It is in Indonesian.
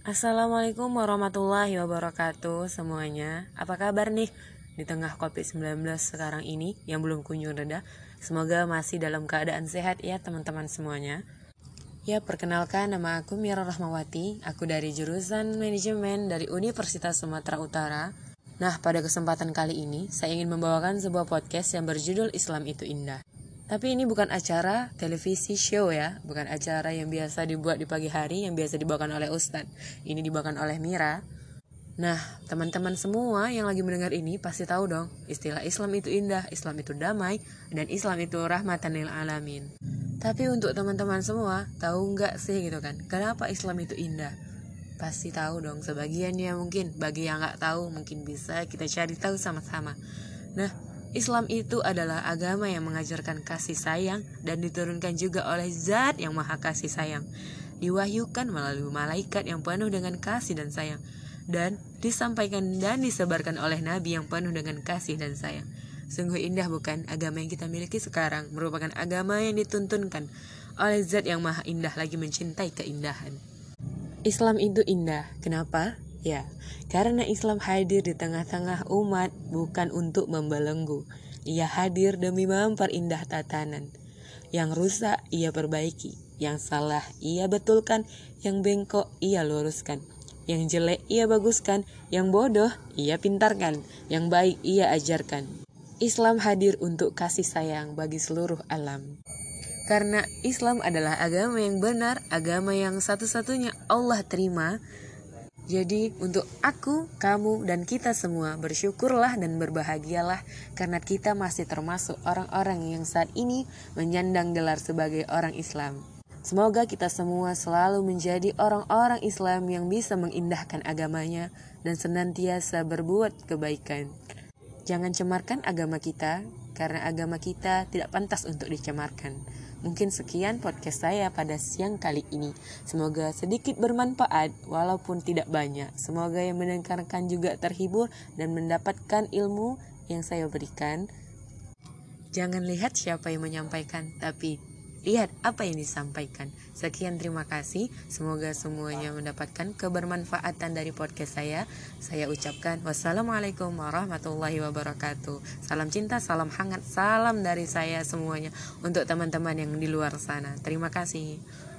Assalamualaikum warahmatullahi wabarakatuh semuanya. Apa kabar nih? Di tengah COVID-19 sekarang ini yang belum kunjung reda Semoga masih dalam keadaan sehat ya teman-teman semuanya. Ya perkenalkan nama aku Mira Rahmawati. Aku dari jurusan manajemen dari Universitas Sumatera Utara. Nah pada kesempatan kali ini saya ingin membawakan sebuah podcast yang berjudul Islam itu Indah tapi ini bukan acara televisi show ya, bukan acara yang biasa dibuat di pagi hari yang biasa dibawakan oleh Ustadz. Ini dibawakan oleh Mira. Nah, teman-teman semua yang lagi mendengar ini pasti tahu dong, istilah Islam itu indah, Islam itu damai, dan Islam itu rahmatan lil alamin. Tapi untuk teman-teman semua, tahu nggak sih gitu kan, kenapa Islam itu indah? Pasti tahu dong, sebagiannya mungkin, bagi yang nggak tahu mungkin bisa kita cari tahu sama-sama. Nah, Islam itu adalah agama yang mengajarkan kasih sayang dan diturunkan juga oleh Zat yang Maha Kasih Sayang. Diwahyukan melalui malaikat yang penuh dengan kasih dan sayang dan disampaikan dan disebarkan oleh nabi yang penuh dengan kasih dan sayang. Sungguh indah bukan agama yang kita miliki sekarang merupakan agama yang dituntunkan oleh Zat yang Maha Indah lagi mencintai keindahan. Islam itu indah. Kenapa? Ya, karena Islam hadir di tengah-tengah umat bukan untuk membelenggu. Ia hadir demi memperindah tatanan. Yang rusak ia perbaiki, yang salah ia betulkan, yang bengkok ia luruskan. Yang jelek ia baguskan, yang bodoh ia pintarkan, yang baik ia ajarkan. Islam hadir untuk kasih sayang bagi seluruh alam. Karena Islam adalah agama yang benar, agama yang satu-satunya Allah terima, jadi untuk aku, kamu, dan kita semua bersyukurlah dan berbahagialah karena kita masih termasuk orang-orang yang saat ini menyandang gelar sebagai orang Islam. Semoga kita semua selalu menjadi orang-orang Islam yang bisa mengindahkan agamanya dan senantiasa berbuat kebaikan. Jangan cemarkan agama kita, karena agama kita tidak pantas untuk dicemarkan. Mungkin sekian podcast saya pada siang kali ini. Semoga sedikit bermanfaat walaupun tidak banyak. Semoga yang mendengarkan juga terhibur dan mendapatkan ilmu yang saya berikan. Jangan lihat siapa yang menyampaikan, tapi lihat apa yang disampaikan. Sekian terima kasih. Semoga semuanya mendapatkan kebermanfaatan dari podcast saya. Saya ucapkan wassalamualaikum warahmatullahi wabarakatuh. Salam cinta, salam hangat, salam dari saya semuanya untuk teman-teman yang di luar sana. Terima kasih.